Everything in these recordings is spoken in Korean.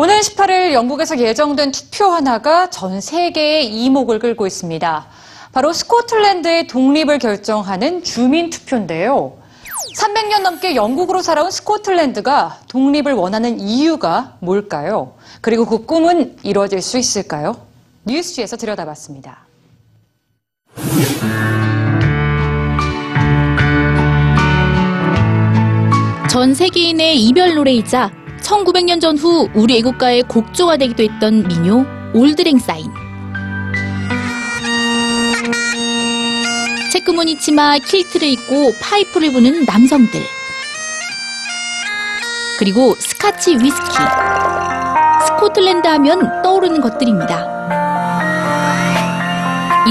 오늘 18일 영국에서 예정된 투표 하나가 전 세계의 이목을 끌고 있습니다. 바로 스코틀랜드의 독립을 결정하는 주민 투표인데요. 300년 넘게 영국으로 살아온 스코틀랜드가 독립을 원하는 이유가 뭘까요? 그리고 그 꿈은 이루어질 수 있을까요? 뉴스지에서 들여다봤습니다. 전 세계인의 이별 노래이자 1900년 전 후 우리 애국가의 곡조가 되기도 했던 민요 올드랭사인. 체크무늬 치마 킬트를 입고 파이프를 부는 남성들. 그리고 스카치 위스키. 스코틀랜드 하면 떠오르는 것들입니다.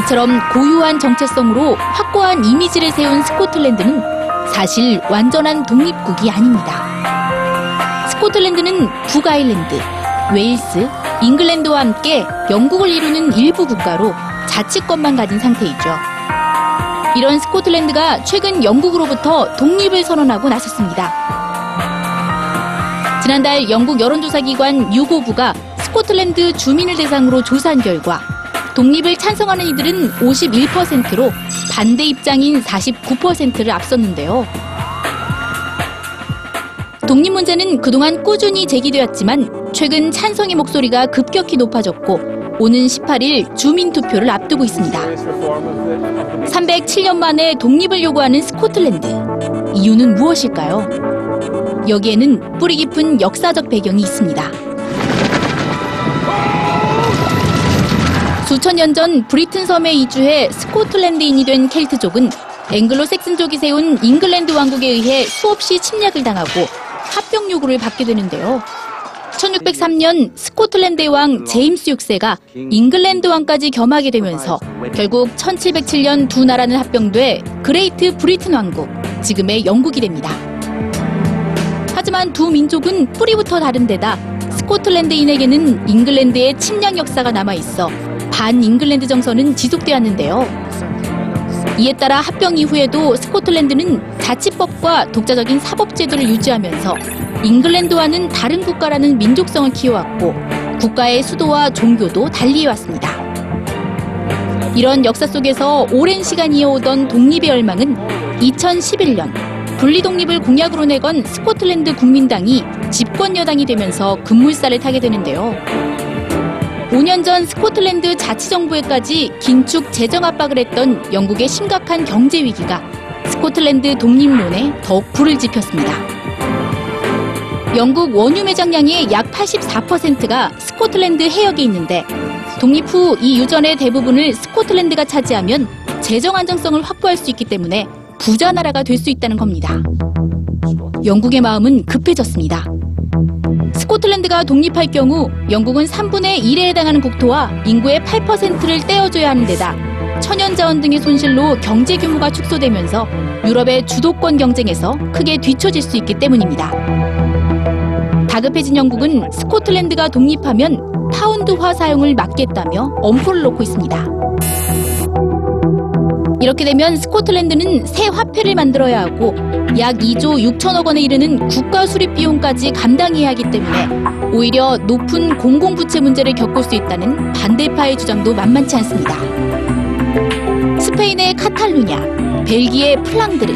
이처럼 고유한 정체성으로 확고한 이미지를 세운 스코틀랜드는 사실 완전한 독립국이 아닙니다. 스코틀랜드는 북아일랜드, 웨일스, 잉글랜드와 함께 영국을 이루는 일부 국가로 자치권만 가진 상태이죠. 이런 스코틀랜드가 최근 영국으로부터 독립을 선언하고 나섰습니다. 지난달 영국 여론조사기관 유고부가 스코틀랜드 주민을 대상으로 조사한 결과 독립을 찬성하는 이들은 51%로 반대 입장인 49%를 앞섰는데요. 독립 문제는 그동안 꾸준히 제기되었지만 최근 찬성의 목소리가 급격히 높아졌고 오는 18일 주민 투표를 앞두고 있습니다. 307년 만에 독립을 요구하는 스코틀랜드. 이유는 무엇일까요? 여기에는 뿌리 깊은 역사적 배경이 있습니다. 수천 년 전 브리튼 섬에 이주해 스코틀랜드인이 된 켈트족은 앵글로색슨족이 세운 잉글랜드 왕국에 의해 수없이 침략을 당하고 합병 요구를 받게 되는데요. 1603년 스코틀랜드의 왕 제임스 6세가 잉글랜드 왕까지 겸하게 되면서 결국 1707년 두 나라는 합병돼 그레이트 브리튼 왕국, 지금의 영국이 됩니다. 하지만 두 민족은 뿌리부터 다른 데다 스코틀랜드인에게는 잉글랜드의 침략 역사가 남아 있어 반 잉글랜드 정서는 지속되었는데요. 이에 따라 합병 이후에도 스코틀랜드는 자치법과 독자적인 사법제도를 유지하면서 잉글랜드와는 다른 국가라는 민족성을 키워왔고 국가의 수도와 종교도 달리 해왔습니다. 이런 역사 속에서 오랜 시간 이어오던 독립의 열망은 2011년 분리 독립을 공약으로 내건 스코틀랜드 국민당이 집권 여당이 되면서 급물살을 타게 되는데요. 5년 전 스코틀랜드 자치정부에까지 긴축 재정 압박을 했던 영국의 심각한 경제 위기가 스코틀랜드 독립론에 더욱 불을 지폈습니다. 영국 원유 매장량의 약 84%가 스코틀랜드 해역에 있는데 독립 후 이 유전의 대부분을 스코틀랜드가 차지하면 재정 안정성을 확보할 수 있기 때문에 부자 나라가 될 수 있다는 겁니다. 영국의 마음은 급해졌습니다. 스코틀랜드가 독립할 경우 영국은 3분의 1에 해당하는 국토와 인구의 8%를 떼어줘야 하는 데다 천연자원 등의 손실로 경제 규모가 축소되면서 유럽의 주도권 경쟁에서 크게 뒤처질 수 있기 때문입니다. 다급해진 영국은 스코틀랜드가 독립하면 파운드화 사용을 막겠다며 엄포를 놓고 있습니다. 이렇게 되면 스코틀랜드는 새 화폐를 만들어야 하고 약 2조 6천억 원에 이르는 국가 수립 비용까지 감당해야 하기 때문에 오히려 높은 공공부채 문제를 겪을 수 있다는 반대파의 주장도 만만치 않습니다. 스페인의 카탈루냐, 벨기에 플랑드르,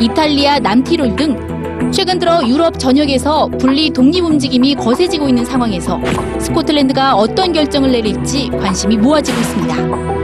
이탈리아 남티롤 등 최근 들어 유럽 전역에서 분리 독립 움직임이 거세지고 있는 상황에서 스코틀랜드가 어떤 결정을 내릴지 관심이 모아지고 있습니다.